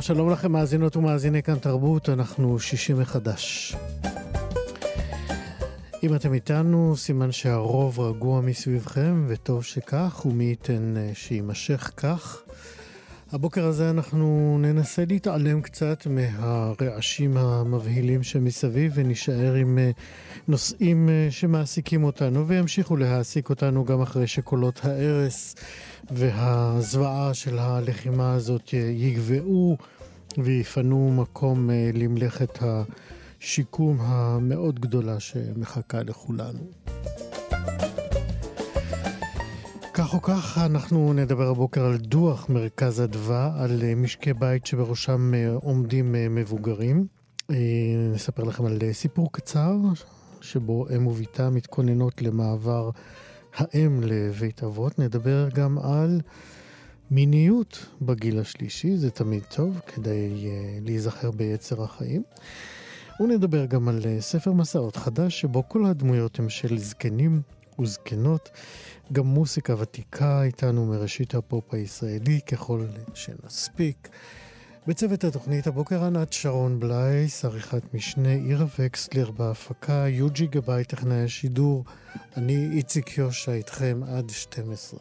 שלום, שלום לכם מאזינות ומאזיני כאן תרבות, אנחנו שישים מחדש. אם אתם איתנו, סימן שהרוב רגוע מסביבכם, וטוב שכך, ומי ייתן אה, שיימשך כך. הבוקר הזה אנחנו ננסה להתעלם קצת מהרעשים המבהילים שמסביב ונישאר עם אה, נושאים אה, שמעסיקים אותנו וימשיכו להעסיק אותנו גם אחרי שקולות ההרס והזוועה של הלחימה הזאת יגבעו ויפנו מקום אה, למלאכת השיקום המאוד גדולה שמחכה לכולנו. כך או כך, אנחנו נדבר הבוקר על דוח מרכז אדווה, על אה, משקי בית שבראשם אה, עומדים מבוגרים. נספר לכם על סיפור קצר, שבו אם וביתה מתכוננות למעבר האם לבית אבות, נדבר גם על מיניות בגיל השלישי, זה תמיד טוב כדי uh, להיזכר ביצר החיים. ונדבר גם על uh, ספר מסעות חדש, שבו כל הדמויות הם של זקנים וזקנות. גם מוסיקה ותיקה איתנו מראשית הפופ הישראלי, ככל שנספיק. בצוות התוכנית הבוקר ענת שרון בלייס, עריכת משנה, עירה וקסלר בהפקה, יוג'י גבאי טכנאי השידור, אני איציק יושע איתכם עד 12.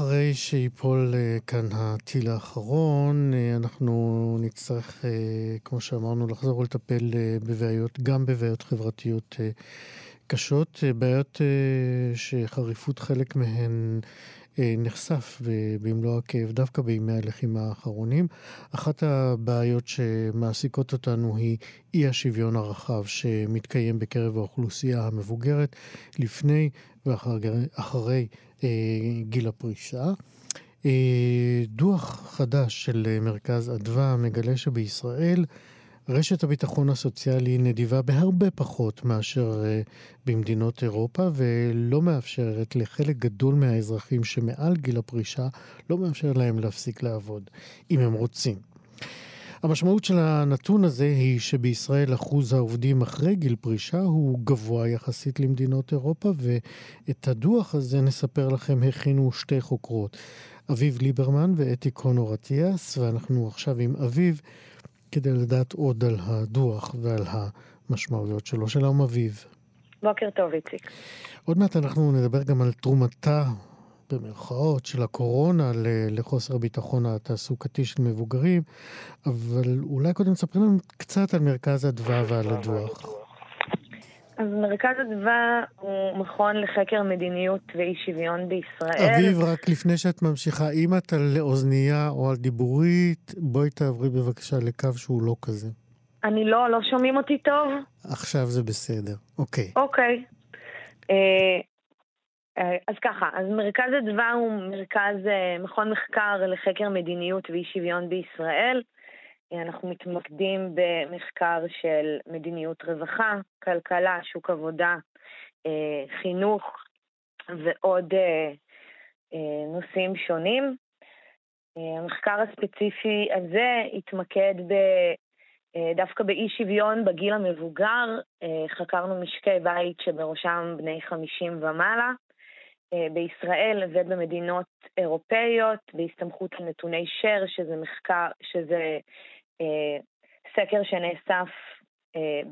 שאחרי שיפול uh, כאן הטיל האחרון, uh, אנחנו נצטרך, uh, כמו שאמרנו, לחזור ולטפל בבעיות, גם בבעיות חברתיות קשות, בעיות שחריפות חלק מהן נחשף במלוא הכאב דווקא בימי הלחימה האחרונים. אחת הבעיות שמעסיקות אותנו היא אי השוויון הרחב שמתקיים בקרב האוכלוסייה המבוגרת לפני ואחרי אה, גיל הפרישה. אה, דוח חדש של אה, מרכז אדווה מגלה שבישראל רשת הביטחון הסוציאלי נדיבה בהרבה פחות מאשר במדינות אירופה ולא מאפשרת לחלק גדול מהאזרחים שמעל גיל הפרישה, לא מאפשר להם להפסיק לעבוד, אם הם רוצים. המשמעות של הנתון הזה היא שבישראל אחוז העובדים אחרי גיל פרישה הוא גבוה יחסית למדינות אירופה, ואת הדוח הזה נספר לכם הכינו שתי חוקרות, אביב ליברמן ואתי קונור אטיאס, ואנחנו עכשיו עם אביב כדי לדעת עוד על הדוח ועל המשמעויות שלו. שלום אביב. בוקר טוב, איציק. עוד מעט אנחנו נדבר גם על תרומתה במרכאות, של הקורונה לחוסר הביטחון התעסוקתי של מבוגרים, אבל אולי קודם תספרי לנו קצת על מרכז אדווה ועל הדוח. אז מרכז אדווה הוא מכון לחקר מדיניות ואי שוויון בישראל. אביב, רק לפני שאת ממשיכה, אם את על אוזנייה או על דיבורית, בואי תעברי בבקשה לקו שהוא לא כזה. אני לא, לא שומעים אותי טוב? עכשיו זה בסדר, אוקיי. אוקיי. אה, אה, אז ככה, אז מרכז אדווה הוא מרכז, אה, מכון מחקר לחקר מדיניות ואי שוויון בישראל. אה, אנחנו מתמקדים במחקר של מדיניות רווחה, כלכלה, שוק עבודה, חינוך ועוד נושאים שונים. המחקר הספציפי הזה התמקד ב... דווקא באי שוויון בגיל המבוגר, חקרנו משקי בית שבראשם בני 50 ומעלה, בישראל ובמדינות אירופאיות, בהסתמכות על נתוני שר, שזה מחקר, שזה סקר שנאסף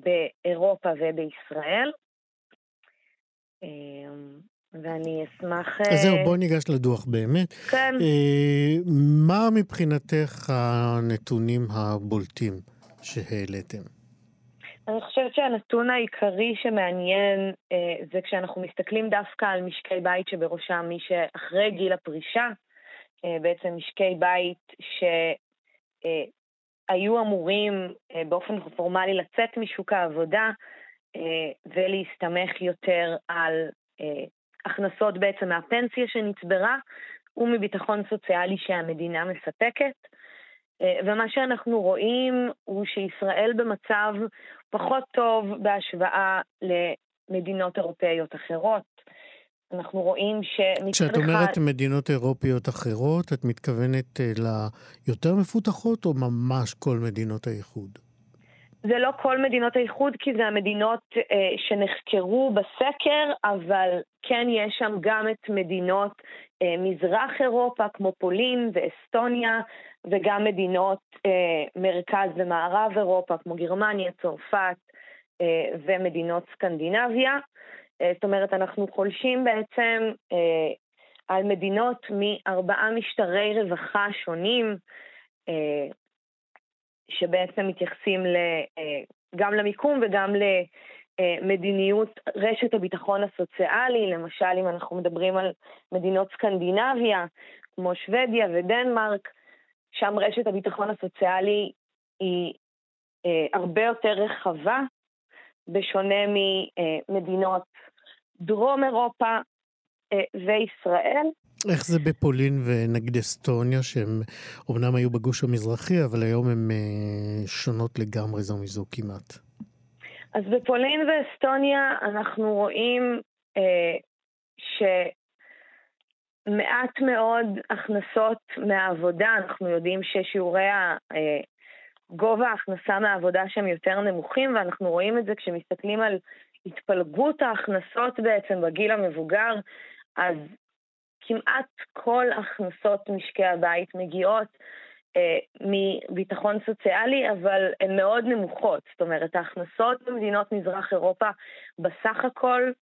באירופה ובישראל. ואני אשמח... אז זהו, בואי ניגש לדוח באמת. כן. מה מבחינתך הנתונים הבולטים שהעליתם? אני חושבת שהנתון העיקרי שמעניין אה, זה כשאנחנו מסתכלים דווקא על משקי בית שבראשם מי שאחרי גיל הפרישה, אה, בעצם משקי בית שהיו אה, אמורים אה, באופן פורמלי לצאת משוק העבודה אה, ולהסתמך יותר על אה, הכנסות בעצם מהפנסיה שנצברה ומביטחון סוציאלי שהמדינה מספקת. אה, ומה שאנחנו רואים הוא שישראל במצב פחות טוב בהשוואה למדינות אירופאיות אחרות. אנחנו רואים שמצד כשאת אומרת מדינות אירופיות אחרות, את מתכוונת אה, ליותר מפותחות או ממש כל מדינות האיחוד? זה לא כל מדינות האיחוד, כי זה המדינות אה, שנחקרו בסקר, אבל כן יש שם גם את מדינות אה, מזרח אירופה, כמו פולין ואסטוניה, וגם מדינות אה, מרכז ומערב אירופה, כמו גרמניה, צרפת אה, ומדינות סקנדינביה. אה, זאת אומרת, אנחנו חולשים בעצם אה, על מדינות מארבעה משטרי רווחה שונים, אה, שבעצם מתייחסים אה, גם למיקום וגם למדיניות רשת הביטחון הסוציאלי, למשל אם אנחנו מדברים על מדינות סקנדינביה, כמו שוודיה ודנמרק, שם רשת הביטחון הסוציאלי היא אה, הרבה יותר רחבה, בשונה ממדינות דרום אירופה אה, וישראל. איך זה בפולין ונגיד אסטוניה, שהם אומנם היו בגוש המזרחי, אבל היום הן אה, שונות לגמרי זו מזו כמעט? אז בפולין ואסטוניה אנחנו רואים אה, שמעט מאוד הכנסות מהעבודה, אנחנו יודעים ששיעורי ה... אה, גובה ההכנסה מהעבודה שהם יותר נמוכים, ואנחנו רואים את זה כשמסתכלים על התפלגות ההכנסות בעצם בגיל המבוגר, אז כמעט כל הכנסות משקי הבית מגיעות אה, מביטחון סוציאלי, אבל הן מאוד נמוכות. זאת אומרת, ההכנסות במדינות מזרח אירופה בסך הכל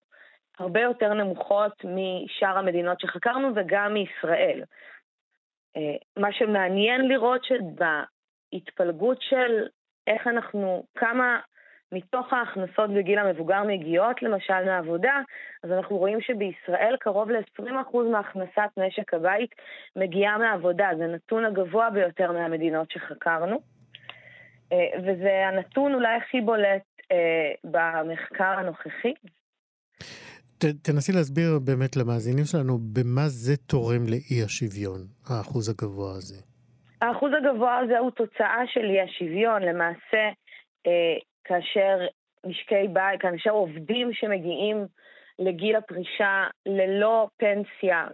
הרבה יותר נמוכות משאר המדינות שחקרנו וגם מישראל. אה, מה שמעניין לראות שבהתפלגות של איך אנחנו, כמה מתוך ההכנסות בגיל המבוגר מגיעות למשל מעבודה, אז אנחנו רואים שבישראל קרוב ל-20% מהכנסת משק הבית מגיעה מעבודה. זה הנתון הגבוה ביותר מהמדינות שחקרנו. אה, וזה הנתון אולי הכי בולט אה, במחקר הנוכחי. ת, תנסי להסביר באמת למאזינים שלנו במה זה תורם לאי השוויון, האחוז הגבוה הזה. האחוז הגבוה הזה הוא תוצאה של אי השוויון. למעשה, אה, כאשר משקי בית, כאשר עובדים שמגיעים לגיל הפרישה ללא פנסיה,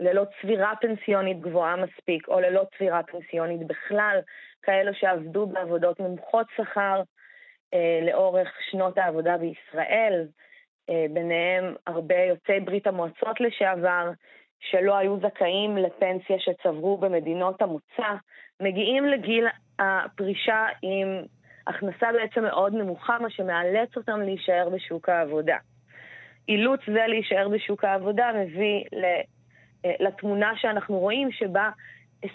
ללא צבירה פנסיונית גבוהה מספיק, או ללא צבירה פנסיונית בכלל, כאלו שעבדו בעבודות נמוכות שכר אה, לאורך שנות העבודה בישראל, אה, ביניהם הרבה יוצאי ברית המועצות לשעבר, שלא היו זכאים לפנסיה שצברו במדינות המוצא, מגיעים לגיל הפרישה עם הכנסה בעצם מאוד נמוכה, מה שמאלץ אותם להישאר בשוק העבודה. אילוץ זה להישאר בשוק העבודה מביא אה, לתמונה שאנחנו רואים שבה 20%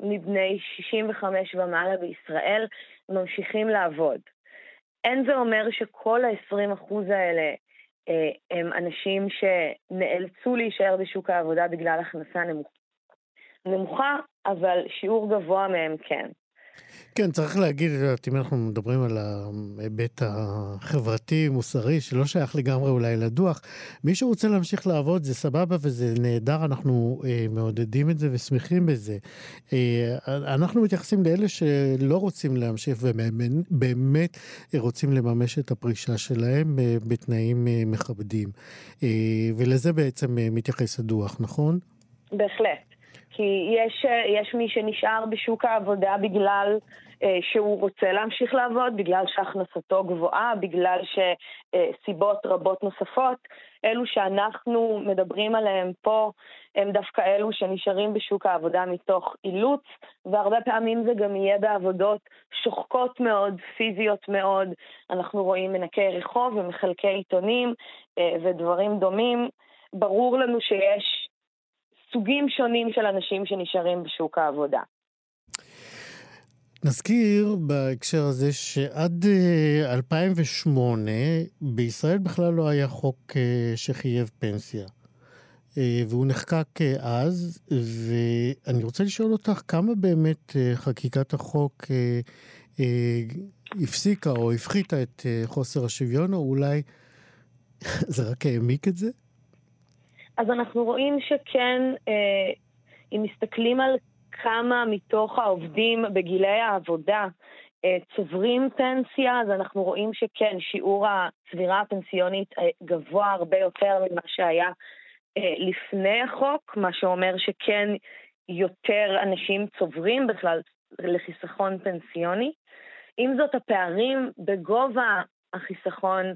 מבני 65 ומעלה בישראל ממשיכים לעבוד. אין זה אומר שכל ה-20% האלה אה, הם אנשים שנאלצו להישאר בשוק העבודה בגלל הכנסה נמוכה, נמוכה אבל שיעור גבוה מהם כן. כן, צריך להגיד, אם אנחנו מדברים על ההיבט החברתי-מוסרי, שלא שייך לגמרי אולי לדוח, מי שרוצה להמשיך לעבוד זה סבבה וזה נהדר, אנחנו אה, מעודדים את זה ושמחים בזה. אה, אנחנו מתייחסים לאלה שלא רוצים להמשיך ובאמת רוצים לממש את הפרישה שלהם אה, בתנאים אה, מכבדים. אה, ולזה בעצם אה, מתייחס הדוח, נכון? בהחלט. כי יש, יש מי שנשאר בשוק העבודה בגלל אה, שהוא רוצה להמשיך לעבוד, בגלל שהכנסתו גבוהה, בגלל שסיבות רבות נוספות. אלו שאנחנו מדברים עליהם פה הם דווקא אלו שנשארים בשוק העבודה מתוך אילוץ, והרבה פעמים זה גם יהיה בעבודות שוחקות מאוד, פיזיות מאוד. אנחנו רואים מנקי רחוב ומחלקי עיתונים אה, ודברים דומים. ברור לנו שיש סוגים שונים של אנשים שנשארים בשוק העבודה. נזכיר בהקשר הזה שעד 2008 אה, בישראל בכלל לא היה חוק אה, שחייב פנסיה. אה, והוא נחקק אז, ואני רוצה לשאול אותך כמה באמת חקיקת החוק הפסיקה או הפחיתה את חוסר השוויון, או אולי זה רק העמיק את זה? אז אנחנו רואים שכן, אם מסתכלים על כמה מתוך העובדים בגילי העבודה אה, צוברים פנסיה, אז אנחנו רואים שכן, שיעור הצבירה הפנסיונית אה, גבוה הרבה יותר ממה שהיה אה, לפני החוק, מה שאומר שכן יותר אנשים צוברים בכלל לחיסכון פנסיוני. עם זאת, הפערים בגובה החיסכון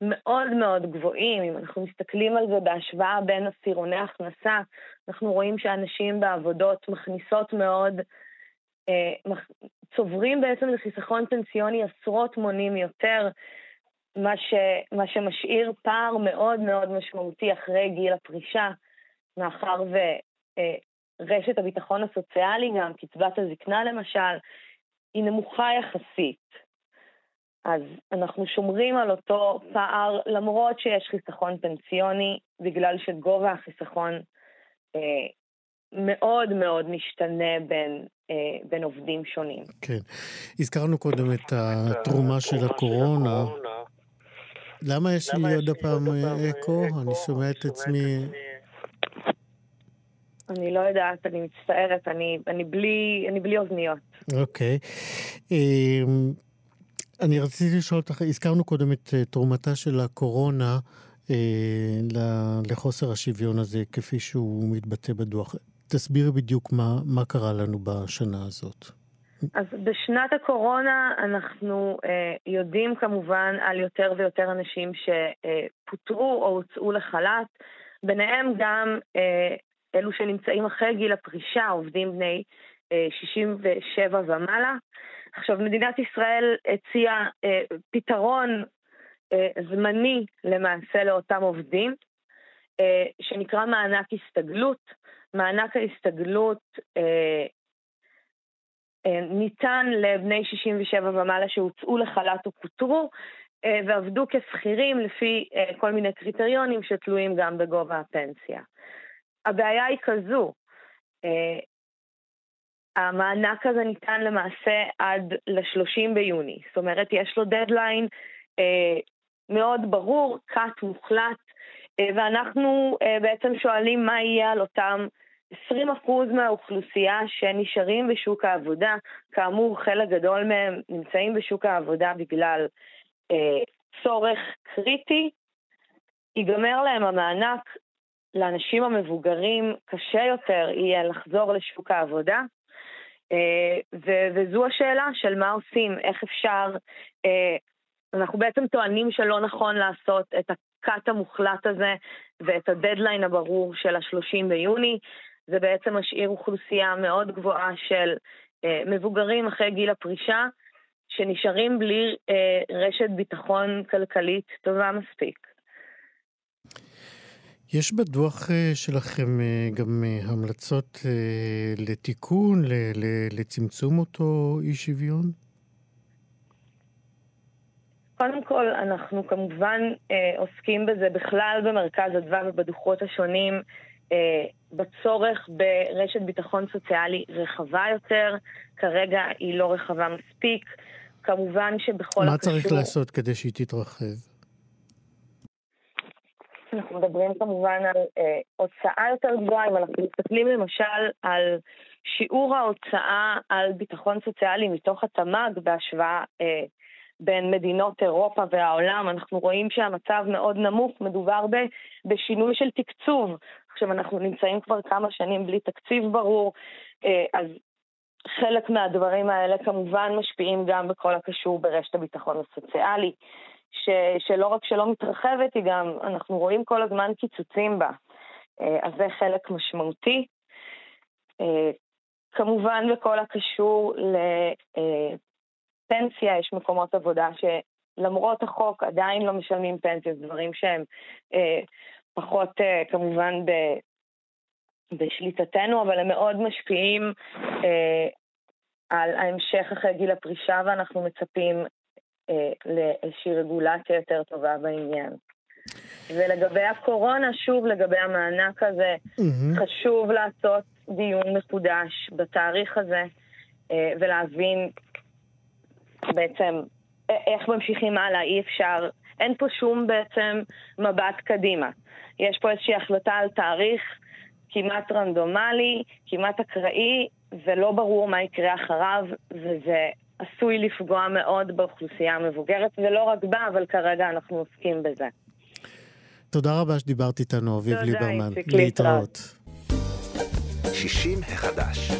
מאוד מאוד גבוהים. אם אנחנו מסתכלים על זה בהשוואה בין עשירוני הכנסה, אנחנו רואים שאנשים בעבודות מכניסות מאוד, אה, צוברים בעצם לחיסכון פנסיוני עשרות מונים יותר, מה, ש, מה שמשאיר פער מאוד מאוד משמעותי אחרי גיל הפרישה, מאחר ורשת אה, הביטחון הסוציאלי, גם קצבת הזקנה למשל, היא נמוכה יחסית. אז אנחנו שומרים על אותו פער למרות שיש חיסכון פנסיוני, בגלל שגובה החיסכון אה, מאוד מאוד משתנה בין, אה, בין עובדים שונים. כן. הזכרנו קודם את התרומה של הקורונה. למה יש לי עוד פעם אקו? אני שומע את עצמי... אני לא יודעת, אני מצטערת, אני, אני, בלי, אני בלי אוזניות. אוקיי. אמ, אני רציתי לשאול אותך, הזכרנו קודם את uh, תרומתה של הקורונה uh, לחוסר השוויון הזה, כפי שהוא מתבטא בדוח. תסבירי בדיוק מה, מה קרה לנו בשנה הזאת. אז בשנת הקורונה אנחנו uh, יודעים כמובן על יותר ויותר אנשים שפוטרו או הוצאו לחל"ת, ביניהם גם uh, אלו שנמצאים אחרי גיל הפרישה, עובדים בני uh, 67 ומעלה. עכשיו, מדינת ישראל הציעה אה, פתרון אה, זמני למעשה לאותם עובדים, אה, שנקרא מענק הסתגלות. מענק ההסתגלות אה, אה, ניתן לבני 67 ומעלה שהוצאו לחל"ת או פוטרו, אה, ועבדו כשכירים לפי אה, כל מיני קריטריונים שתלויים גם בגובה הפנסיה. הבעיה היא כזו, אה, המענק הזה ניתן למעשה עד ל-30 ביוני. זאת אומרת, יש לו דדליין אה, מאוד ברור, קאט מוחלט, אה, ואנחנו אה, בעצם שואלים מה יהיה על אותם 20% מהאוכלוסייה שנשארים בשוק העבודה. כאמור, חלק גדול מהם נמצאים בשוק העבודה בגלל אה, צורך קריטי. ייגמר להם המענק, לאנשים המבוגרים קשה יותר יהיה לחזור לשוק העבודה. אה, וזו השאלה של מה עושים, איך אפשר, אה, אנחנו בעצם טוענים שלא נכון לעשות את הקאט המוחלט הזה ואת הדדליין הברור של ה-30 ביוני. זה בעצם משאיר אוכלוסייה מאוד גבוהה של אה, מבוגרים אחרי גיל הפרישה, שנשארים בלי רשת ביטחון כלכלית טובה מספיק. יש בדוח אה, שלכם אה, גם אה, המלצות לתיקון, לצמצום אותו אי שוויון? קודם כל, אנחנו כמובן עוסקים בזה בכלל במרכז אדווה ובדוחות השונים, בצורך ברשת ביטחון סוציאלי רחבה יותר. כרגע היא לא רחבה מספיק. כמובן שבכל מה הקשור... צריך לעשות כדי שהיא תתרחב? אנחנו מדברים כמובן על אה, הוצאה יותר גבוהה, אם אנחנו מסתכלים למשל על שיעור ההוצאה על ביטחון סוציאלי מתוך התמ"ג בהשוואה אה, בין מדינות אירופה והעולם, אנחנו רואים שהמצב מאוד נמוך, מדובר ב, בשינוי של תקצוב. עכשיו אנחנו נמצאים כבר כמה שנים בלי תקציב ברור, אז חלק מהדברים האלה כמובן משפיעים גם בכל הקשור ברשת הביטחון הסוציאלי, ש, שלא רק שלא מתרחבת, היא גם, אנחנו רואים כל הזמן קיצוצים בה. אז זה חלק משמעותי. כמובן בכל הקשור לפנסיה, יש מקומות עבודה שלמרות החוק עדיין לא משלמים פנסיה, דברים שהם אה, פחות אה, כמובן ב, בשליטתנו, אבל הם מאוד משפיעים אה, על ההמשך אחרי גיל הפרישה, ואנחנו מצפים אה, לאיזושהי רגולציה יותר טובה בעניין. ולגבי הקורונה, שוב, לגבי המענק הזה, mm-hmm. חשוב לעשות דיון מחודש בתאריך הזה, אה, ולהבין בעצם איך ממשיכים הלאה, אי אפשר, אין פה שום בעצם מבט קדימה. יש פה איזושהי החלטה על תאריך כמעט רנדומלי, כמעט אקראי, ולא ברור מה יקרה אחריו, וזה עשוי לפגוע מאוד באוכלוסייה המבוגרת, ולא רק בה, אבל כרגע אנחנו עוסקים בזה. תודה רבה שדיברת איתנו, אביב ליברמן. תודה, להתראות. 60 החדש.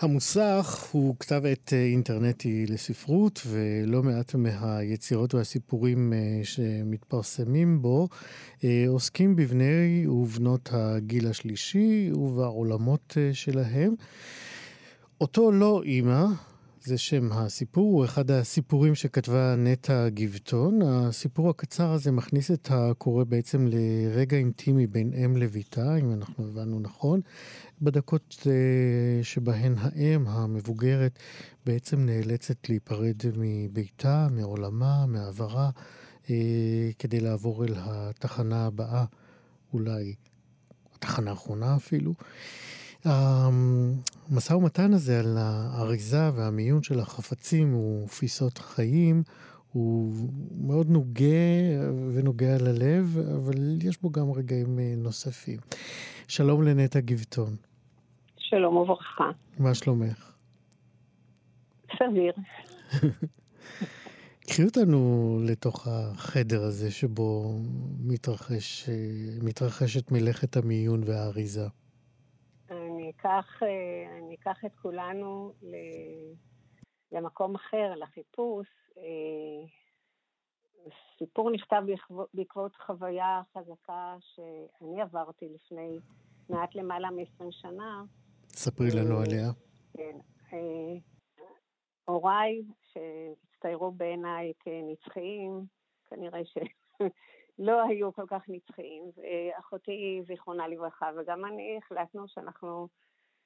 המוסך הוא כתב עת אה, אינטרנטי לספרות, ולא מעט מהיצירות והסיפורים אה, שמתפרסמים בו אה, עוסקים בבני ובנות הגיל השלישי ובעולמות שלהם. אותו לא אימא, זה שם הסיפור, הוא אחד הסיפורים שכתבה נטע גבטון. הסיפור הקצר הזה מכניס את הקורא בעצם לרגע אינטימי בין אם לביתה, אם אנחנו הבנו נכון, בדקות אה, שבהן האם המבוגרת בעצם נאלצת להיפרד מביתה, מעולמה, מעברה, אה, כדי לעבור אל התחנה הבאה, אולי התחנה האחרונה אפילו. המשא ומתן הזה על האריזה והמיון של החפצים ופיסות חיים הוא מאוד נוגע ונוגע ללב, אבל יש בו גם רגעים אה, נוספים. שלום לנטע גבטון. שלום וברכה. מה שלומך? סביר. קחי אותנו לתוך החדר הזה שבו מתרחש, אה, מתרחשת מלאכת המיון והאריזה. אקח, אה, אני אקח את כולנו למקום אחר, לחיפוש. אה, סיפור נכתב בעקבות חוויה חזקה שאני עברתי לפני מעט למעלה מ-20 שנה. ספרי לנו אה, עליה. כן. הוריי, שהצטיירו בעיניי כנצחיים, כנראה ש... לא היו כל כך נצחיים. אחותי, זיכרונה לברכה, וגם אני החלטנו שאנחנו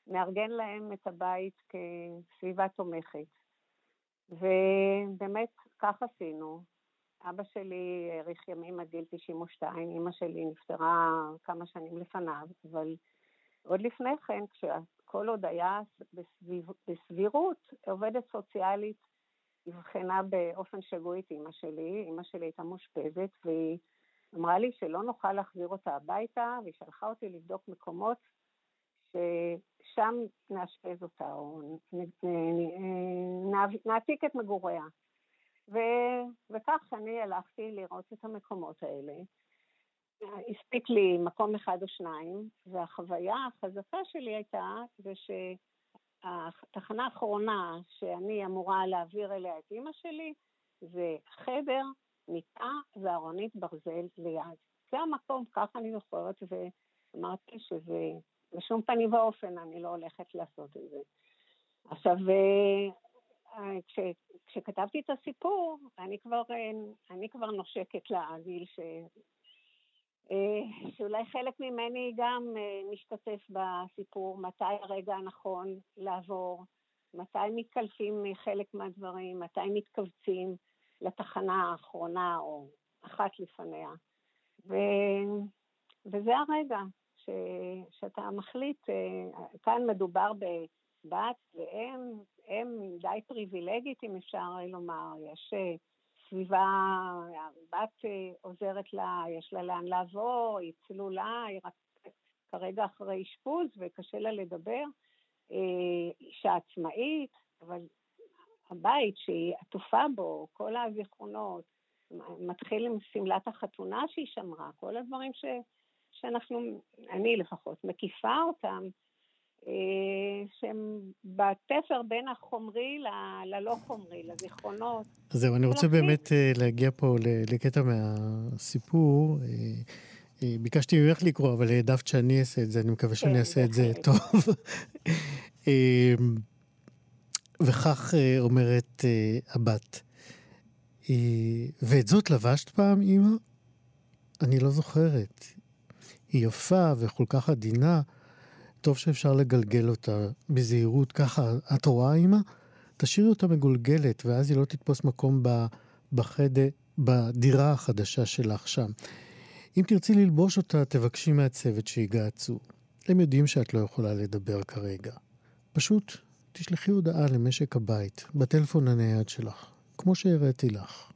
נארגן להם את הבית כסביבה תומכת. ובאמת, כך עשינו. אבא שלי האריך ימים עד גיל 92, אימא שלי נפטרה כמה שנים לפניו, אבל עוד לפני כן, כשכל עוד היה בסביר, בסבירות, עובדת סוציאלית אבחנה באופן שגוי את אימא שלי, אימא שלי הייתה מאושפזת, והיא אמרה לי שלא נוכל להחזיר אותה הביתה, והיא שלחה אותי לבדוק מקומות ששם נאשפז אותה, או נעתיק את מגוריה. ו... וכך אני הלכתי לראות את המקומות האלה. הספיק לי מקום אחד או שניים, והחוויה החזקה שלי הייתה זה שהתחנה האחרונה שאני אמורה להעביר אליה את אימא שלי זה חדר מיטה וארונית ברזל ליד. זה המקום, ככה אני זוכרת, ואמרתי שזה בשום פנים ואופן אני לא הולכת לעשות את זה. עכשיו, אה, כש, כשכתבתי את הסיפור, אני כבר, אה, אני כבר נושקת לגיל ש... אה, שאולי חלק ממני גם משתתף בסיפור, מתי הרגע הנכון לעבור, מתי מתקלפים חלק מהדברים, מתי מתכווצים. לתחנה האחרונה או אחת לפניה. ו... וזה הרגע שאתה מחליט, אה, כאן מדובר בבת ואם, אם די פריבילגית אם אפשר לומר, יש אה, סביבה, הבת אה, עוזרת לה, יש לה לאן לעבור, היא צלולה, היא רק כרגע אחרי אשפוז וקשה לה לדבר, אישה עצמאית, אבל הבית שהיא עטופה בו, כל הזיכרונות, מתחיל עם שמלת החתונה שהיא שמרה, כל הדברים ש, שאנחנו, אני לפחות, מקיפה אותם, אה, שהם בתפר בין החומרי ללא חומרי, לזיכרונות. זהו, אני רוצה באמת אה, להגיע פה לקטע מהסיפור. ביקשתי ממך לקרוא, אבל העדפת שאני אעשה את זה, אני מקווה שאני כן, אעשה את זה טוב. וכך אומרת הבת, ואת זאת לבשת פעם, אמא? אני לא זוכרת. היא יפה וכל כך עדינה, טוב שאפשר לגלגל אותה בזהירות. ככה, את רואה, אמא? תשאירי אותה מגולגלת, ואז היא לא תתפוס מקום בחדר, בדירה החדשה שלך שם. אם תרצי ללבוש אותה, תבקשי מהצוות שיגעצו. הם יודעים שאת לא יכולה לדבר כרגע. פשוט תשלחי הודעה למשק הבית, בטלפון הנייד שלך, כמו שהראיתי לך.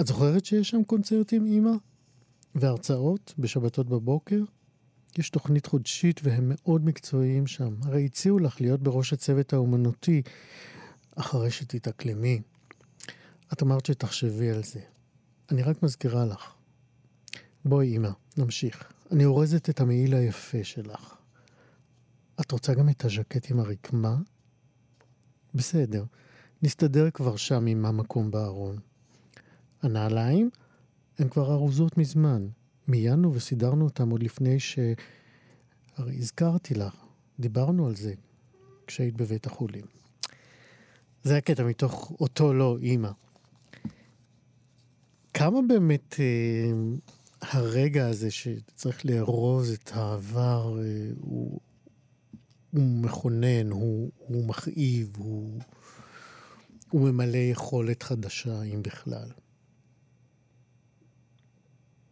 את זוכרת שיש שם קונצרטים, אמא? והרצאות בשבתות בבוקר? יש תוכנית חודשית והם מאוד מקצועיים שם. הרי הציעו לך להיות בראש הצוות האומנותי אחרי שתתאקלמי. את אמרת שתחשבי על זה. אני רק מזכירה לך. בואי, אמא, נמשיך. אני אורזת את המעיל היפה שלך. את רוצה גם את הז'קט עם הרקמה? בסדר, נסתדר כבר שם עם המקום בארון. הנעליים? הן כבר ארוזות מזמן. מיינו וסידרנו אותם עוד לפני ש... הרי הזכרתי לך, דיברנו על זה כשהיית בבית החולים. זה הקטע מתוך אותו לא אימא. כמה באמת אה, הרגע הזה שצריך לארוז את העבר אה, הוא, הוא מכונן, הוא, הוא מכאיב, הוא, הוא ממלא יכולת חדשה, אם בכלל.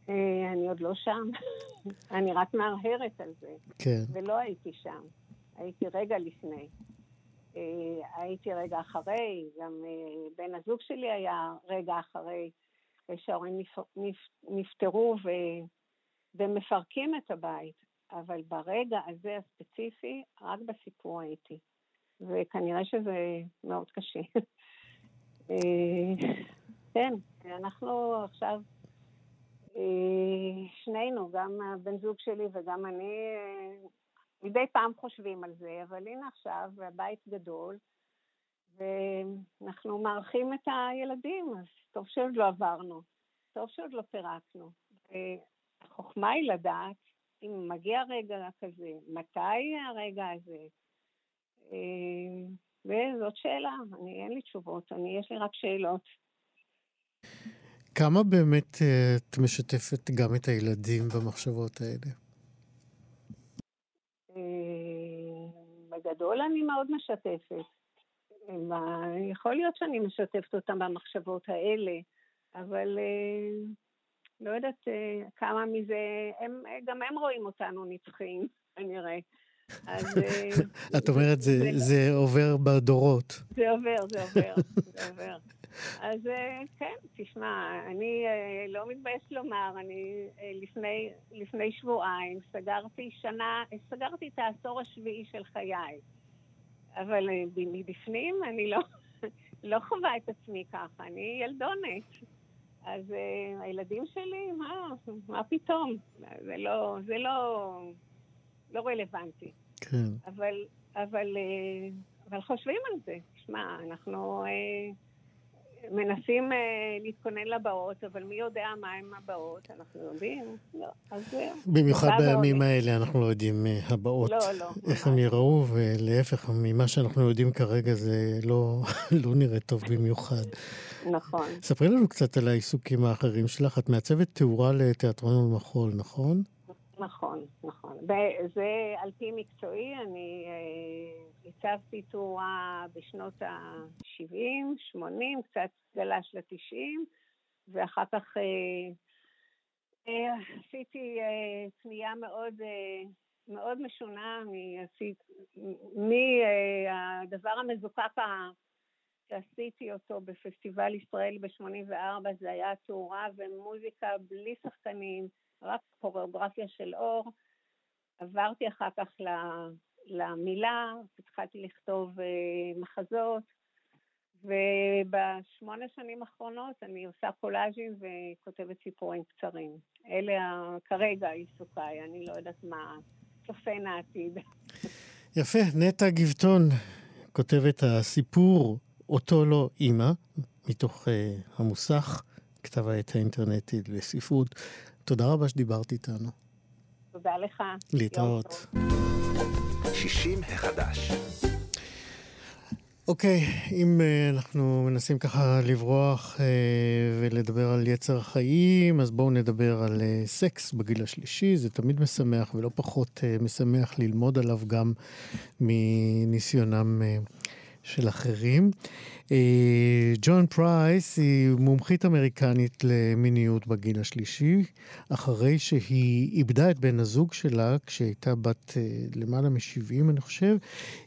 אה, אני עוד לא שם. אני רק מהרהרת על זה. כן. ולא הייתי שם. הייתי רגע לפני. אה, הייתי רגע אחרי, גם אה, בן הזוג שלי היה רגע אחרי, שההורים נפטרו ו... ומפרקים את הבית. אבל ברגע הזה הספציפי, רק בסיפור הייתי. וכנראה שזה מאוד קשה. כן, אנחנו עכשיו שנינו, גם הבן זוג שלי וגם אני, אה, מדי פעם חושבים על זה, אבל הנה עכשיו, הבית גדול, ואנחנו מארחים את הילדים, אז טוב שעוד לא עברנו, טוב שעוד לא פירקנו. החוכמה היא לדעת אם מגיע רגע כזה, מתי הרגע הזה. אה, וזאת שאלה, אני אין לי תשובות, אני, יש לי רק שאלות. כמה באמת אה, את משתפת גם את הילדים במחשבות האלה? אה, בגדול אני מאוד משתפת. יכול להיות שאני משתפת אותם במחשבות האלה, אבל אה, לא יודעת כמה מזה, הם, גם הם רואים אותנו נצחים, כנראה. אז... את אומרת, זה, זה, זה עובר בדורות. זה עובר, זה עובר, זה עובר. אז אה, כן, תשמע, אני אה, לא מתביישת לומר, אני אה, לפני, לפני שבועיים סגרתי שנה, סגרתי את העשור השביעי של חיי. אבל מבפנים אני לא, לא חווה את עצמי ככה, אני ילדונת. אז uh, הילדים שלי, מה, מה פתאום? זה לא, זה לא, לא רלוונטי. כן. אבל, אבל, uh, אבל חושבים על זה. שמע, אנחנו... Uh, מנסים uh, להתכונן לבאות, אבל מי יודע מה הם הבאות? אנחנו יודעים? לא, אז זהו. במיוחד בימים האלה אנחנו לא יודעים uh, הבאות. לא, לא. איך הם יראו, ולהפך, ממה שאנחנו יודעים כרגע זה לא, לא נראה טוב במיוחד. נכון. ספרי לנו קצת על העיסוקים האחרים שלך. את מעצבת תאורה לתיאטרון ולמחול, נכון? נכון, נכון. זה על פי מקצועי, אני אה, הצבתי תאורה בשנות ה-70, 80, קצת גלש ל-90, ואחר כך אה, אה, עשיתי פנייה מאוד, מאוד משונה מהדבר המזוקק שעשיתי אותו בפסטיבל ישראל ב-84, זה היה תאורה ומוזיקה בלי שחקנים. רק קוריאוגרפיה של אור. עברתי אחר כך למילה, התחלתי לכתוב uh, מחזות, ובשמונה שנים האחרונות אני עושה קולאז'ים וכותבת סיפורים קצרים. אלה כרגע עיסוקיי, אני לא יודעת מה צופן העתיד. יפה, נטע גבטון כותבת הסיפור "אותו לא אימא", מתוך uh, המוסך, כתב העת האינטרנטי לספרות. תודה רבה שדיברת איתנו. תודה לך. להתראות. 60 החדש. אוקיי, okay, אם uh, אנחנו מנסים ככה לברוח uh, ולדבר על יצר החיים, אז בואו נדבר על uh, סקס בגיל השלישי. זה תמיד משמח ולא פחות uh, משמח ללמוד עליו גם מניסיונם אה, של אחרים. אה, ג'ון פרייס היא מומחית אמריקנית למיניות בגיל השלישי, אחרי שהיא איבדה את בן הזוג שלה כשהייתה בת אה, למעלה מ-70, אני חושב.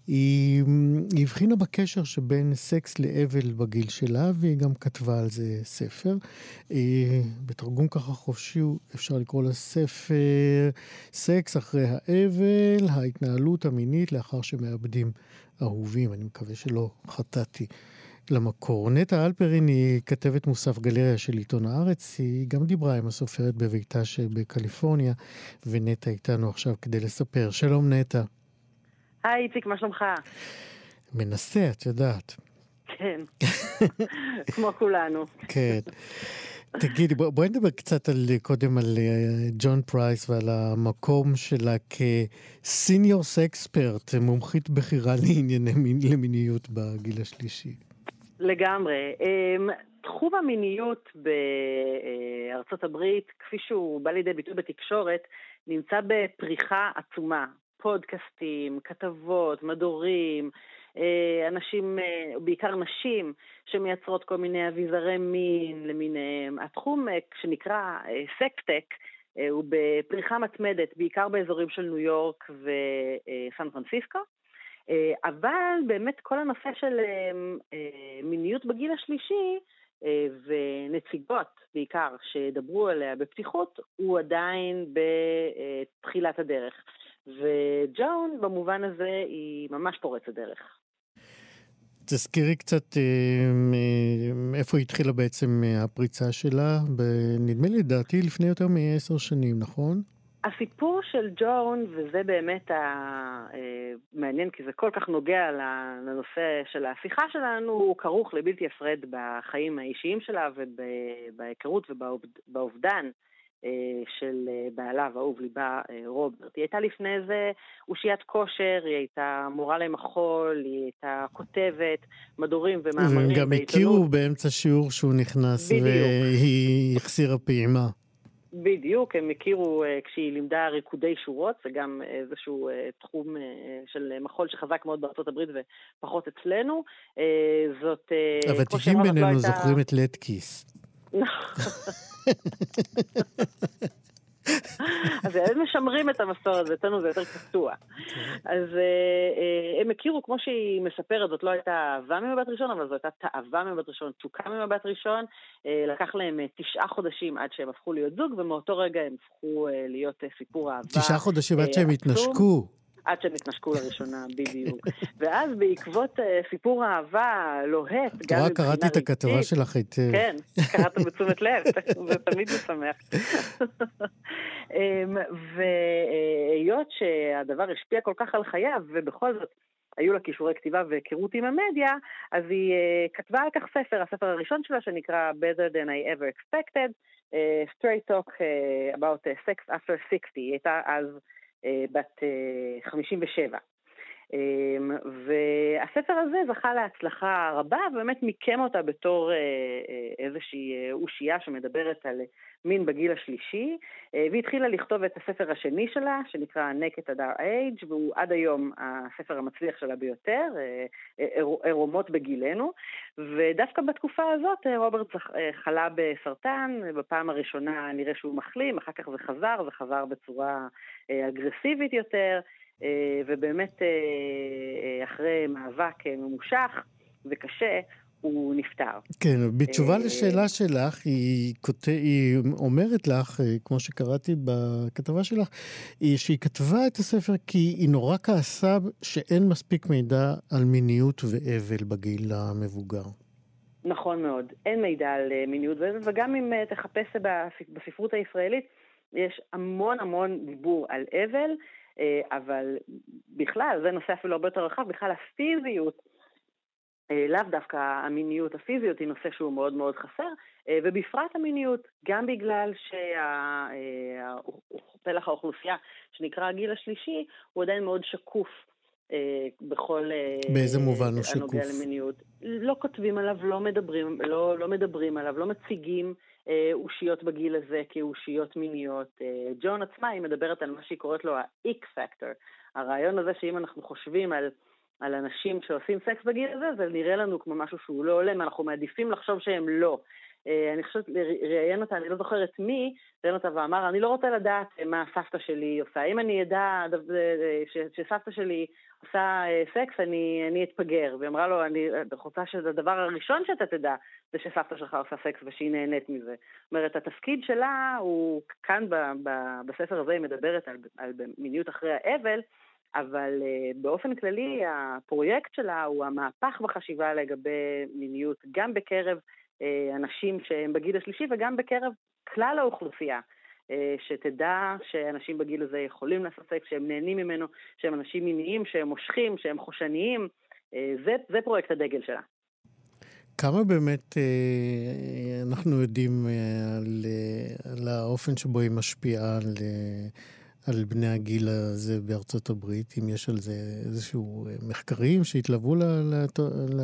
היא הבחינה בקשר שבין סקס לאבל בגיל שלה, והיא גם כתבה על זה ספר. אה, בתרגום ככה חופשי אפשר לקרוא לספר סקס אחרי האבל, ההתנהלות המינית לאחר שמאבדים אהובים. אני מקווה שלא חטאתי. למקור. נטע אלפרין היא כתבת מוסף גלריה של עיתון הארץ, היא גם דיברה עם הסופרת בביתה שבקליפורניה, ונטע איתנו עכשיו כדי לספר. שלום נטע. היי איציק, מה שלומך? מנסה, את יודעת. כן, כמו כולנו. כן. תגידי, בואי בוא נדבר קצת על, קודם על אה, ג'ון פרייס ועל המקום שלה כסיניור סקספרט, מומחית בכירה לענייני למיניות בגיל השלישי. לגמרי. אמ, תחום המיניות בארצות הברית, כפי שהוא בא לידי ביטוי בתקשורת, נמצא בפריחה עצומה. פודקאסטים, כתבות, מדורים, אה, אנשים, אה, בעיקר נשים, שמייצרות כל מיני אביזרי מין למיניהם. התחום אה, שנקרא סקטק, הוא בפריחה מתמדת, בעיקר באזורים של ניו יורק וסן פרנסיסקו. אה, אבל באמת כל הנושא של אה, אה, מיניות בגיל השלישי, ונציגות בעיקר שידברו עליה בפתיחות, הוא עדיין בתחילת הדרך. וג'ון במובן הזה היא ממש פורצת דרך. תזכירי קצת איפה התחילה בעצם הפריצה שלה, נדמה לי, לדעתי, לפני יותר מעשר שנים, נכון? הסיפור של ג'ון, וזה באמת המעניין, כי זה כל כך נוגע לנושא של ההפיכה שלנו, הוא כרוך לבלתי הפרד בחיים האישיים שלה ובהיכרות ובאובדן אה, של בעלה ואהוב ליבה אה, רוברט. היא הייתה לפני זה אושיית כושר, היא הייתה מורה למחול, היא הייתה כותבת מדורים ומאמרים. והם גם הכירו באמצע שיעור שהוא נכנס, בדיוק. והיא החסירה פעימה. בדיוק, הם הכירו כשהיא לימדה ריקודי שורות, זה גם איזשהו תחום של מחול שחזק מאוד בארצות הברית ופחות אצלנו. זאת... הוותיקים בינינו לא הייתה... זוכרים את לטקיס. אז הם משמרים את המסורת, אצלנו זה יותר קטוע. אז אה, אה, הם הכירו, כמו שהיא מספרת, זאת לא הייתה אהבה ממבט ראשון, אבל זו הייתה תאווה ממבט ראשון, תשוקה ממבט ראשון. אה, לקח להם תשעה חודשים עד שהם הפכו להיות זוג, ומאותו רגע הם הפכו להיות סיפור אהבה. תשעה חודשים עד שהם התנשקו. עד שהם התנשקו לראשונה, בדיוק. ואז בעקבות uh, סיפור אהבה לוהט, גם מבחינה רגשית... קראתי את הכתבה שלך היטב. כן, קראת בתשומת לב, זה תמיד משמח. אמ, והיות שהדבר השפיע כל כך על חייו, ובכל זאת היו לה כישורי כתיבה והיכרות עם המדיה, אז היא uh, כתבה על כך ספר, הספר הראשון שלה שנקרא Better Than I Ever Expected, uh, Straight Talk uh, about uh, Sex After 60. היא הייתה אז... אה, בת 57. אה, אמ, והספר הזה זכה להצלחה רבה, ובאמת מיקם אותה בתור אה, איזושהי אושייה שמדברת על מין בגיל השלישי, והיא התחילה לכתוב את הספר השני שלה, שנקרא Naked Adar Age, והוא עד היום הספר המצליח שלה ביותר, עירומות בגילנו, ודווקא בתקופה הזאת רוברט חלה בסרטן, בפעם הראשונה נראה שהוא מחלים, אחר כך זה חזר, זה חזר בצורה אגרסיבית יותר. אה, ובאמת אה, אה, אחרי מאבק ממושך וקשה, הוא נפטר. כן, בתשובה לשאלה שלך, היא, כות... היא אומרת לך, כמו שקראתי בכתבה שלך, שהיא כתבה את הספר כי היא נורא כעסה שאין מספיק מידע על מיניות ואבל בגיל המבוגר. נכון מאוד. אין מידע על מיניות, וגם אם תחפש בספרות הישראלית, יש המון המון דיבור על אבל, אבל בכלל, זה נושא אפילו הרבה יותר רחב, בכלל הפיזיות אה, לאו דווקא המיניות הפיזיות היא נושא שהוא מאוד מאוד חסר, אה, ובפרט המיניות, גם בגלל שפלח אה, האוכלוסייה שנקרא הגיל השלישי הוא עדיין מאוד שקוף בכל... באיזה מובן הוא שקוף? למיניות. לא כותבים עליו, לא מדברים, לא, לא מדברים עליו, לא מציגים אושיות בגיל הזה כאושיות מיניות. ג'ון עצמה, היא מדברת על מה שהיא קוראת לו ה-X factor. הרעיון הזה שאם אנחנו חושבים על... על אנשים שעושים סקס בגיל הזה, זה נראה לנו כמו משהו שהוא לא הולם, אנחנו מעדיפים לחשוב שהם לא. אה, אני חושבת, ראיין אותה, אני לא זוכרת מי, ראיין אותה ואמר, אני לא רוצה לדעת מה סבתא שלי עושה. אם אני אדע אה, שסבתא שלי עושה אה, סקס, אני, אני אתפגר. והיא אמרה לו, אני רוצה שהדבר הראשון שאתה תדע, זה שסבתא שלך עושה סקס ושהיא נהנית מזה. זאת אומרת, התפקיד שלה הוא, כאן ב, ב, בספר הזה היא מדברת על, על מיניות אחרי האבל, אבל uh, באופן כללי הפרויקט שלה הוא המהפך בחשיבה לגבי מיניות, גם בקרב אנשים שהם בגיל השלישי וגם בקרב כלל האוכלוסייה. Uh, שתדע שאנשים בגיל הזה יכולים לעשות סקס, שהם נהנים ממנו, שהם אנשים מיניים, שהם מושכים, שהם חושניים. uh, זה, זה פרויקט הדגל שלה. כמה באמת אנחנו יודעים על, על האופן שבו היא משפיעה על על בני הגיל הזה בארצות הברית, אם יש על זה איזשהו אה, מחקרים שהתלוו ל, ל, ל,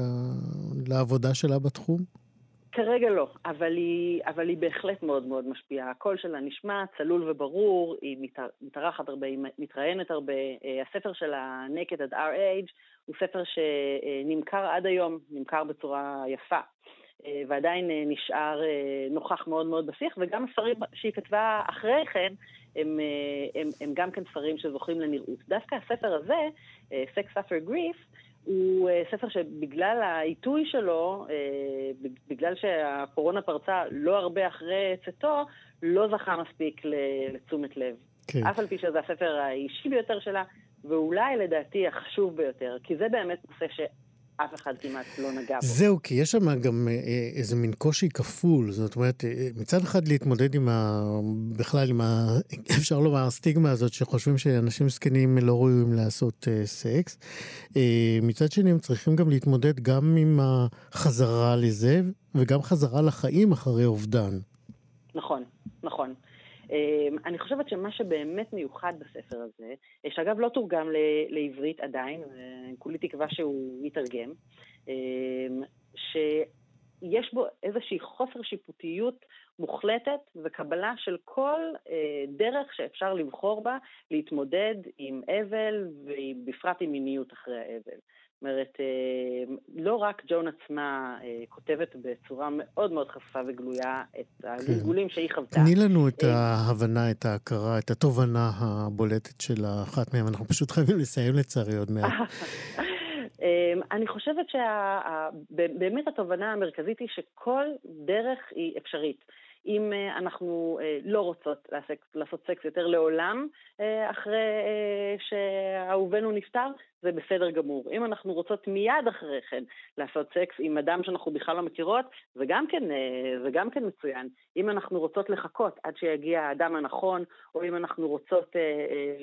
לעבודה שלה בתחום? כרגע לא, אבל היא, אבל היא בהחלט מאוד מאוד משפיעה. הקול שלה נשמע צלול וברור, היא מתארחת הרבה, היא מתראיינת הרבה. אה, הספר שלה, Naked at Our Age, הוא ספר שנמכר עד היום, נמכר בצורה יפה. אה, ועדיין נשאר נוכח מאוד מאוד בשיח, וגם הספרים שהיא כתבה אחרי כן, הם, אה, הם, הם גם כן ספרים שזוכים לנראות. דווקא הספר הזה, אה, Sex Suffer Grief, הוא אה, ספר שבגלל העיתוי שלו, בגלל שהקורונה פרצה לא הרבה אחרי צאתו, לא זכה מספיק לתשומת לב. כן. אף על פי שזה הספר האישי ביותר שלה, ואולי לדעתי החשוב ביותר, כי זה באמת נושא ש... אף אחד כמעט לא נגע בו. זהו, כי יש שם גם אה, אה, איזה מין קושי כפול. זאת אומרת, אה, מצד אחד להתמודד עם ה... בכלל עם ה... אפשר לומר, הסטיגמה הזאת שחושבים שאנשים זקנים לא ראויים לעשות סקס. מצד שני, הם צריכים גם להתמודד גם עם החזרה לזה, וגם חזרה לחיים אחרי אובדן. נכון, נכון. אמ, אני חושבת שמה שבאמת מיוחד בספר הזה, שאגב לא תורגם לעברית עדיין, כולי תקווה שהוא יתרגם, אמ, שיש בו איזושהי חוסר שיפוטיות מוחלטת וקבלה של כל אה, דרך שאפשר לבחור בה להתמודד עם אבל ובפרט עם מיניות אחרי האבל. אומרת, אה, לא רק ג'ון עצמה אה, כותבת בצורה מאוד מאוד חשופה וגלויה את כן. הגלגולים שהיא חוותה. תני לנו את אה, ההבנה, את ההכרה, את התובנה הבולטת של אחת מהן. אנחנו פשוט חייבים לסיים לצערי עוד מעט. אני חושבת שבאמת התובנה המרכזית היא שכל דרך היא אפשרית. אם אה, אנחנו אה, לא רוצות לעשות סקס יותר לעולם אה, אחרי שאהובנו נפטר, זה בסדר גמור. אם אנחנו רוצות מיד אחרי כן לעשות סקס עם אדם שאנחנו בכלל לא מכירות, זה גם כן, זה גם כן מצוין. אם אנחנו רוצות לחכות עד שיגיע האדם הנכון, או אם אנחנו רוצות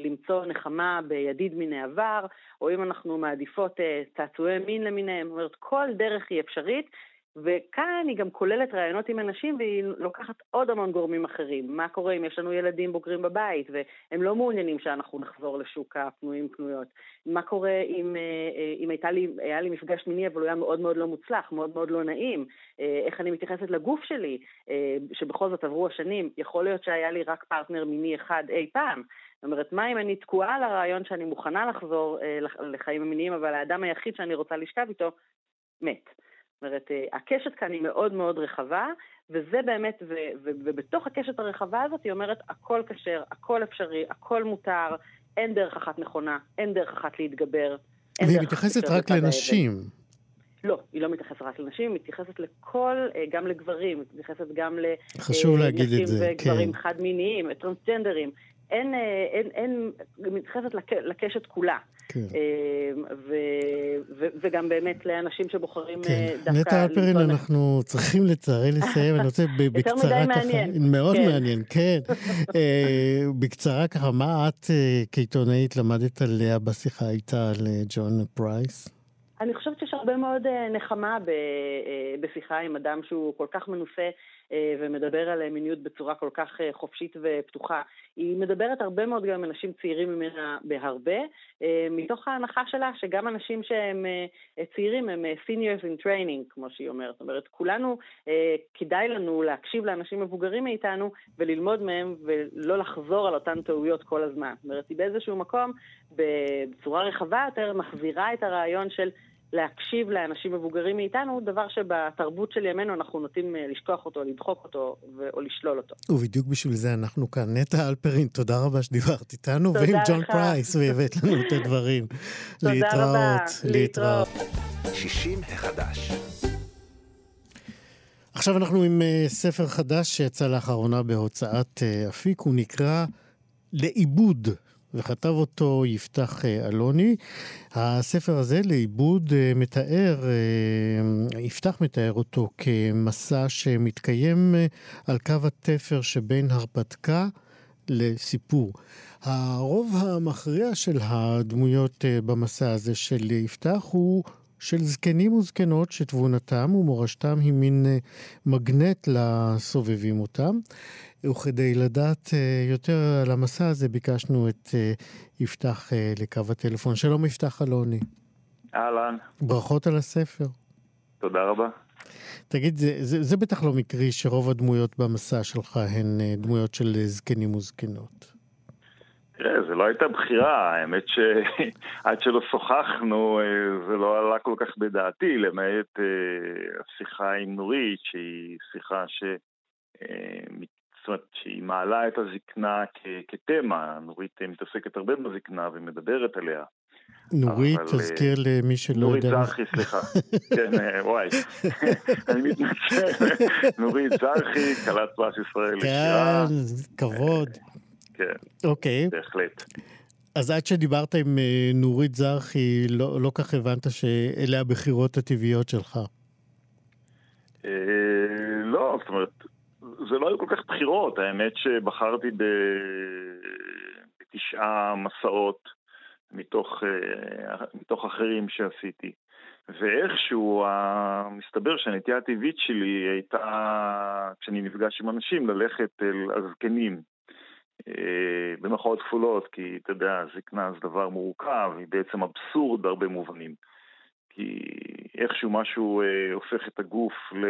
למצוא נחמה בידיד מן העבר, או אם אנחנו מעדיפות צעצועי מין למיניהם, זאת אומרת, כל דרך היא אפשרית. וכאן היא גם כוללת רעיונות עם אנשים והיא לוקחת עוד המון גורמים אחרים. מה קורה אם יש לנו ילדים בוגרים בבית והם לא מעוניינים שאנחנו נחזור לשוק הפנויים פנויות? מה קורה אם, אה, אה, אם הייתה לי, היה לי מפגש מיני אבל הוא היה מאוד מאוד לא מוצלח, מאוד מאוד לא נעים? אה, איך אני מתייחסת לגוף שלי, שבכל זאת עברו השנים? יכול להיות שהיה לי רק פרטנר מיני אחד אי פעם. זאת אומרת, מה אם אני תקועה על הרעיון שאני מוכנה לחזור לחיים המיניים, אבל האדם היחיד שאני רוצה לשכב איתו, מת. זאת אומרת, אה, הקשת כאן היא מאוד מאוד רחבה, וזה באמת, ו, ו, ובתוך הקשת הרחבה הזאת היא אומרת, הכל כשר, הכל אפשרי, הכל מותר, אין דרך אחת נכונה, אין דרך אחת להתגבר. והיא מתייחסת רק לנשים. לא, היא לא מתייחסת רק לנשים, היא מתייחסת לכל, אה, גם לגברים, היא מתייחסת גם את זה, וגברים כן. חד-מיניים, טרנסג'נדרים. אין, אין, אין, מתייחסת לקשת כולה. כן. ו, ו, וגם באמת לאנשים שבוחרים כן. דווקא... נטע אלפרין, אנחנו צריכים לצערי לסיים, אני רוצה בקצרה ככה... יותר מדי מעניין. מאוד כן. מעניין, כן. בקצרה ככה, מה את כעיתונאית למדת עליה בשיחה איתה על ג'ון פרייס? אני חושבת שיש הרבה מאוד אה, נחמה אה, בשיחה עם אדם שהוא כל כך מנוסה אה, ומדבר על מיניות בצורה כל כך חופשית ופתוחה. היא מדברת הרבה מאוד גם עם אנשים צעירים ממנה בהרבה, מתוך ההנחה שלה שגם אנשים שהם צעירים הם seniors in training, כמו שהיא אומרת. זאת אומרת, כולנו, כדאי לנו להקשיב לאנשים מבוגרים מאיתנו וללמוד מהם ולא לחזור על אותן טעויות כל הזמן. זאת אומרת, היא באיזשהו מקום, בצורה רחבה יותר, מחזירה את הרעיון של להקשיב לאנשים מבוגרים מאיתנו, דבר שבתרבות של ימינו אנחנו נוטים אה, לשכוח אותו, לדחוק אותו או לשלול אותו. ובדיוק בשביל זה אנחנו כאן. נטע אלפרין, תודה רבה שדיברת איתנו, ועם ג'ון פרייס, והבאת לנו את הדברים. תודה להתראות, רבה. להתראות. 60 החדש. עכשיו אנחנו עם אה, ספר חדש שיצא לאחרונה בהוצאת אה, אפיק, הוא נקרא לעיבוד וכתב אותו יפתח אה, אלוני. הספר הזה לעיבוד אה, מתאר, אה, יפתח מתאר אותו כמסע שמתקיים על קו התפר שבין הרפתקה לסיפור. הרוב המכריע של הדמויות במסע הזה של יפתח הוא של זקנים וזקנות שתבונתם ומורשתם היא מין מגנט לסובבים אותם. וכדי לדעת אה, יותר על המסע הזה, ביקשנו את אה, יפתח אה, לקו הטלפון. שלום יפתח אלוני. אהלן. ברכות על הספר. תודה רבה. תגיד, זה, זה, זה בטח לא מקרי שרוב הדמויות במסע שלך הן דמויות של זקנים וזקנות. תראה, זה לא הייתה בחירה, האמת שעד שלא שוחחנו זה לא עלה כל כך בדעתי, למעט השיחה עם נורית, שהיא שיחה ש... אומרת, שהיא מעלה את הזקנה כתמה, נורית מתעסקת הרבה בזקנה ומדברת עליה. נורית, תזכיר למי שלא נורית יודע. נורית זרחי, סליחה. כן, אה, וואי, אני מתנצל. נורית זרחי, כלת פרס ישראל. כן, כבוד. כן, אוקיי. בהחלט. אז עד שדיברת עם אה, נורית זרחי, לא, לא כך הבנת שאלה הבחירות הטבעיות שלך. אה, לא, זאת אומרת, זה לא היו כל כך בחירות, האמת שבחרתי בתשעה מסעות מתוך, אה, מתוך אחרים שעשיתי. ואיכשהו, מסתבר שהנטייה הטבעית שלי הייתה, כשאני נפגש עם אנשים, ללכת אל הזקנים. אה, במחאות כפולות, כי אתה יודע, זקנה זה דבר מורכב, היא בעצם אבסורד בהרבה מובנים. כי איכשהו משהו אה, הופך את הגוף ל...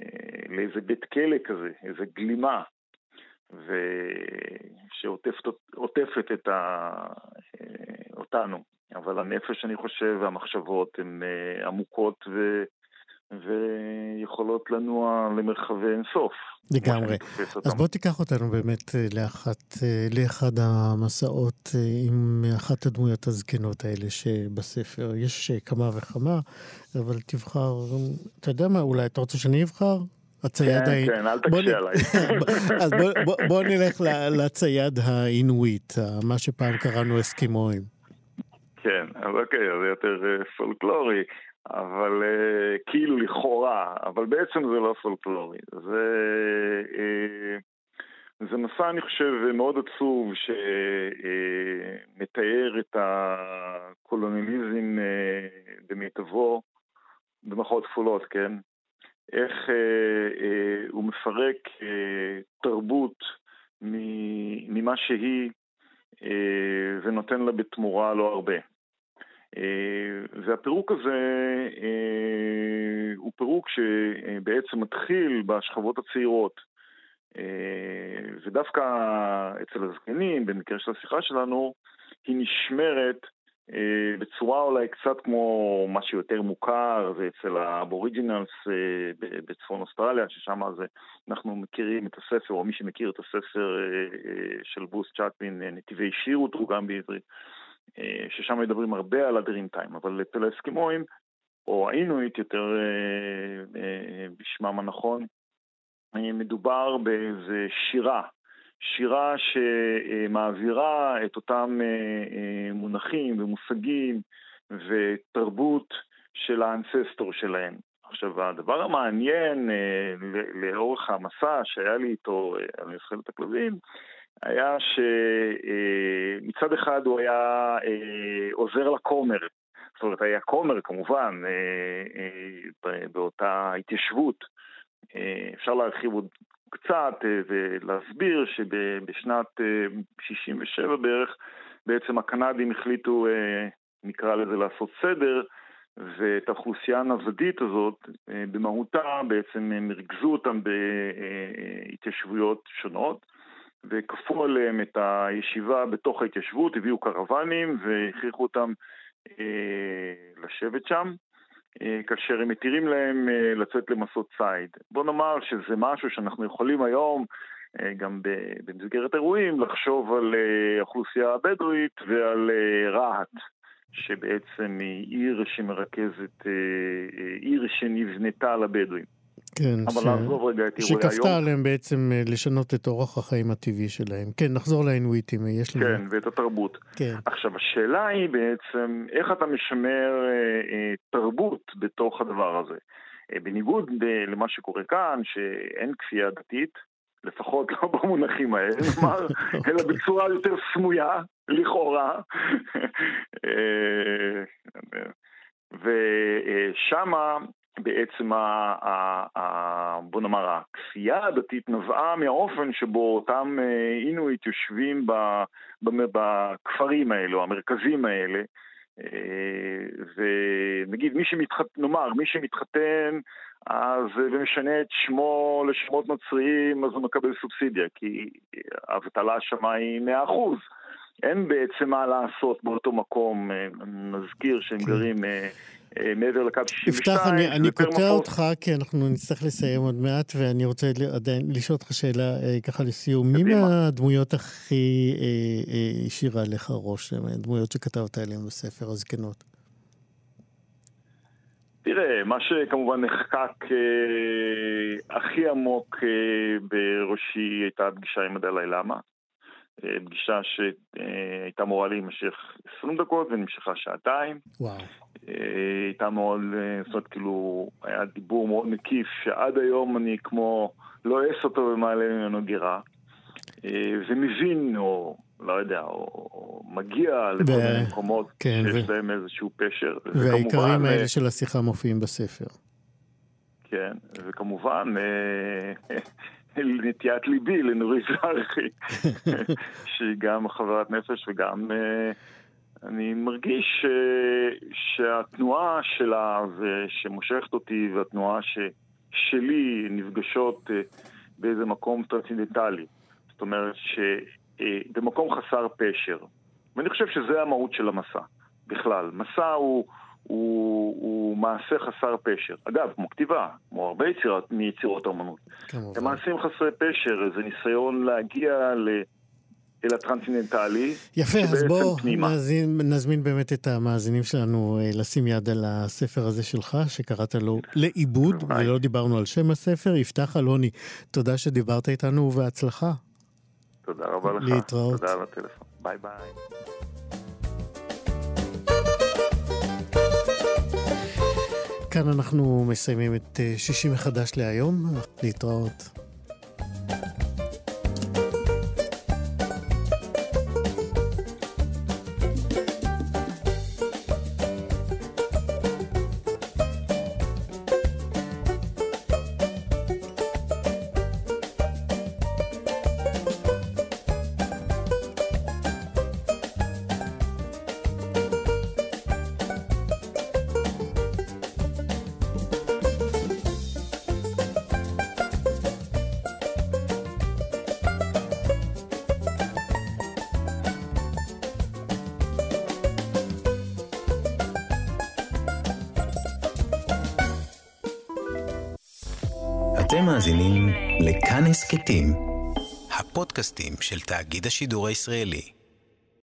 אה, לאיזה בית כלא כזה, איזה גלימה, שעוטפת את ה... אה, אותנו. אבל הנפש, אני חושב, והמחשבות הן אה, עמוקות ו... ויכולות לנוע למרחבי אינסוף. לגמרי. אז בוא תיקח אותנו באמת לאחת, לאחד המסעות עם אחת הדמויות הזקנות האלה שבספר. יש כמה וכמה, אבל תבחר, אתה יודע מה, אולי אתה רוצה שאני אבחר? הצייד כן, ה... כן, אל תקשה עליי. אז בוא, בוא, בוא נלך לצייד האינוויט, מה שפעם קראנו אסקימואים. כן, אז אוקיי, זה יותר פולקלורי. אבל uh, כאילו לכאורה, אבל בעצם זה לא פולקלורי. זה, uh, זה מסע, אני חושב, מאוד עצוב שמתאר uh, את הקולוניאליזם uh, במיטבו, במחאות כפולות, כן? איך uh, uh, הוא מפרק uh, תרבות ממה שהיא uh, ונותן לה בתמורה לא הרבה. אה, והפירוק הזה אה, הוא פירוק שבעצם מתחיל בשכבות הצעירות. אה, ודווקא אצל הזקנים, במקרה של השיחה שלנו, היא נשמרת בצורה אולי קצת כמו מה שיותר מוכר, זה אצל האבוריג'ינלס בצפון אוסטרליה, ששם אנחנו מכירים את הספר, או מי שמכיר את הספר של בוס צ'אטמין, נתיבי שיר הוא תורגם בעברית. אה, ששם מדברים הרבה על הדרים טיים, אבל אצל האסקימואים, או האינואיט יותר אה, אה, בשמם הנכון, מדובר באיזה שירה שירה שמעבירה את אותם מונחים ומושגים ותרבות של האנססטור שלהם. עכשיו, הדבר המעניין לאורך המסע שהיה לי איתו על נבחרת הכלבים, היה שמצד אחד הוא היה עוזר לכומר, זאת אומרת, היה כומר כמובן באותה התיישבות. אפשר להרחיב עוד קצת ולהסביר שבשנת 67' בערך בעצם הקנדים החליטו, נקרא לזה, לעשות סדר ואת האוכלוסייה הנוודית הזאת, במהותה בעצם הם ריכזו אותם בהתיישבויות שונות וכפו עליהם את הישיבה בתוך ההתיישבות, הביאו קרוונים והכריחו אותם אה, לשבת שם, אה, כאשר הם מתירים להם אה, לצאת למסעות ציד. בוא נאמר שזה משהו שאנחנו יכולים היום, אה, גם במסגרת אירועים, לחשוב על אה, האוכלוסייה הבדואית ועל אה, רהט. שבעצם היא עיר שמרכזת, אה, אה, עיר שנבנתה לבדואים. כן, אבל ש... נעזוב רגע את אירועי היום. שכפתה עליהם בעצם אה, לשנות את אורח החיים הטבעי שלהם. כן, נחזור לאינוויטים, יש לנו... כן, ואת התרבות. כן. עכשיו, השאלה היא בעצם, איך אתה משמר אה, אה, תרבות בתוך הדבר הזה? אה, בניגוד ב- למה שקורה כאן, שאין כפייה דתית, לפחות לא במונחים האלה, אלא בצורה יותר סמויה, לכאורה. אה, ושמה בעצם, ה, ה, ה, בוא נאמר, הכפייה הדתית נבעה מהאופן שבו אותם אה, אינואיט יושבים בכפרים האלו, המרכזים האלה, אה, ונגיד, מי שמתחתן, נאמר, מי שמתחתן אז ומשנה את שמו לשמות נוצריים, אז הוא מקבל סובסידיה, כי האבטלה שמה היא 100%. אין בעצם מה לעשות באותו מקום, אה, נזכיר שהם כן. גרים אה, אה, מעבר לקו 62. יפתח, אני, אני קוטע אותך, כי אנחנו נצטרך לסיים עוד מעט, ואני רוצה עדיין לשאול אותך שאלה ככה לסיום. מי מהדמויות הכי השאירה לך ראש, הדמויות שכתבת עליהן בספר, הזקנות? תראה, מה שכמובן נחקק אה, הכי עמוק אה, בראשי הייתה הפגישה עם הדלאי למה. אה, פגישה שהייתה אמורה להימשך 20 דקות ונמשכה שעתיים. וואו. אה, הייתה מאוד, אה, זאת אומרת, כאילו, היה דיבור מאוד מקיף, שעד היום אני כמו לא אותו ומעלה ממנו גירה. ומבין, או לא יודע, או, או מגיע לכל ו... מיני מקומות כן, שיש ו... להם איזשהו פשר. והעיקרים האלה של השיחה מופיעים בספר. כן, וכמובן, נטיית ליבי לנורית זרחי, שהיא גם חברת נפש וגם... אה, אני מרגיש ש... שהתנועה שלה שמושכת אותי והתנועה ש... שלי נפגשות אה, באיזה מקום טרנסצנדנטלי. זאת אומרת שבמקום חסר פשר. ואני חושב שזה המהות של המסע, בכלל. מסע הוא, הוא, הוא מעשה חסר פשר. אגב, כמו כתיבה, כמו הרבה יצירות מיצירות האמנות. כמובן. הם מעשים חסרי פשר, זה ניסיון להגיע ל... אל הטרנסצנדנטלי. יפה, אז בואו נזמין, נזמין באמת את המאזינים שלנו אה, לשים יד על הספר הזה שלך, שקראת לו לעיבוד, ולא דיברנו על שם הספר. יפתח אלוני, תודה שדיברת איתנו ובהצלחה. תודה רבה לך. להתראות. תודה על הטלפון. ביי ביי. כאן אנחנו מסיימים את אה, שישי מחדש להיום. להתראות. של תאגיד השידור הישראלי.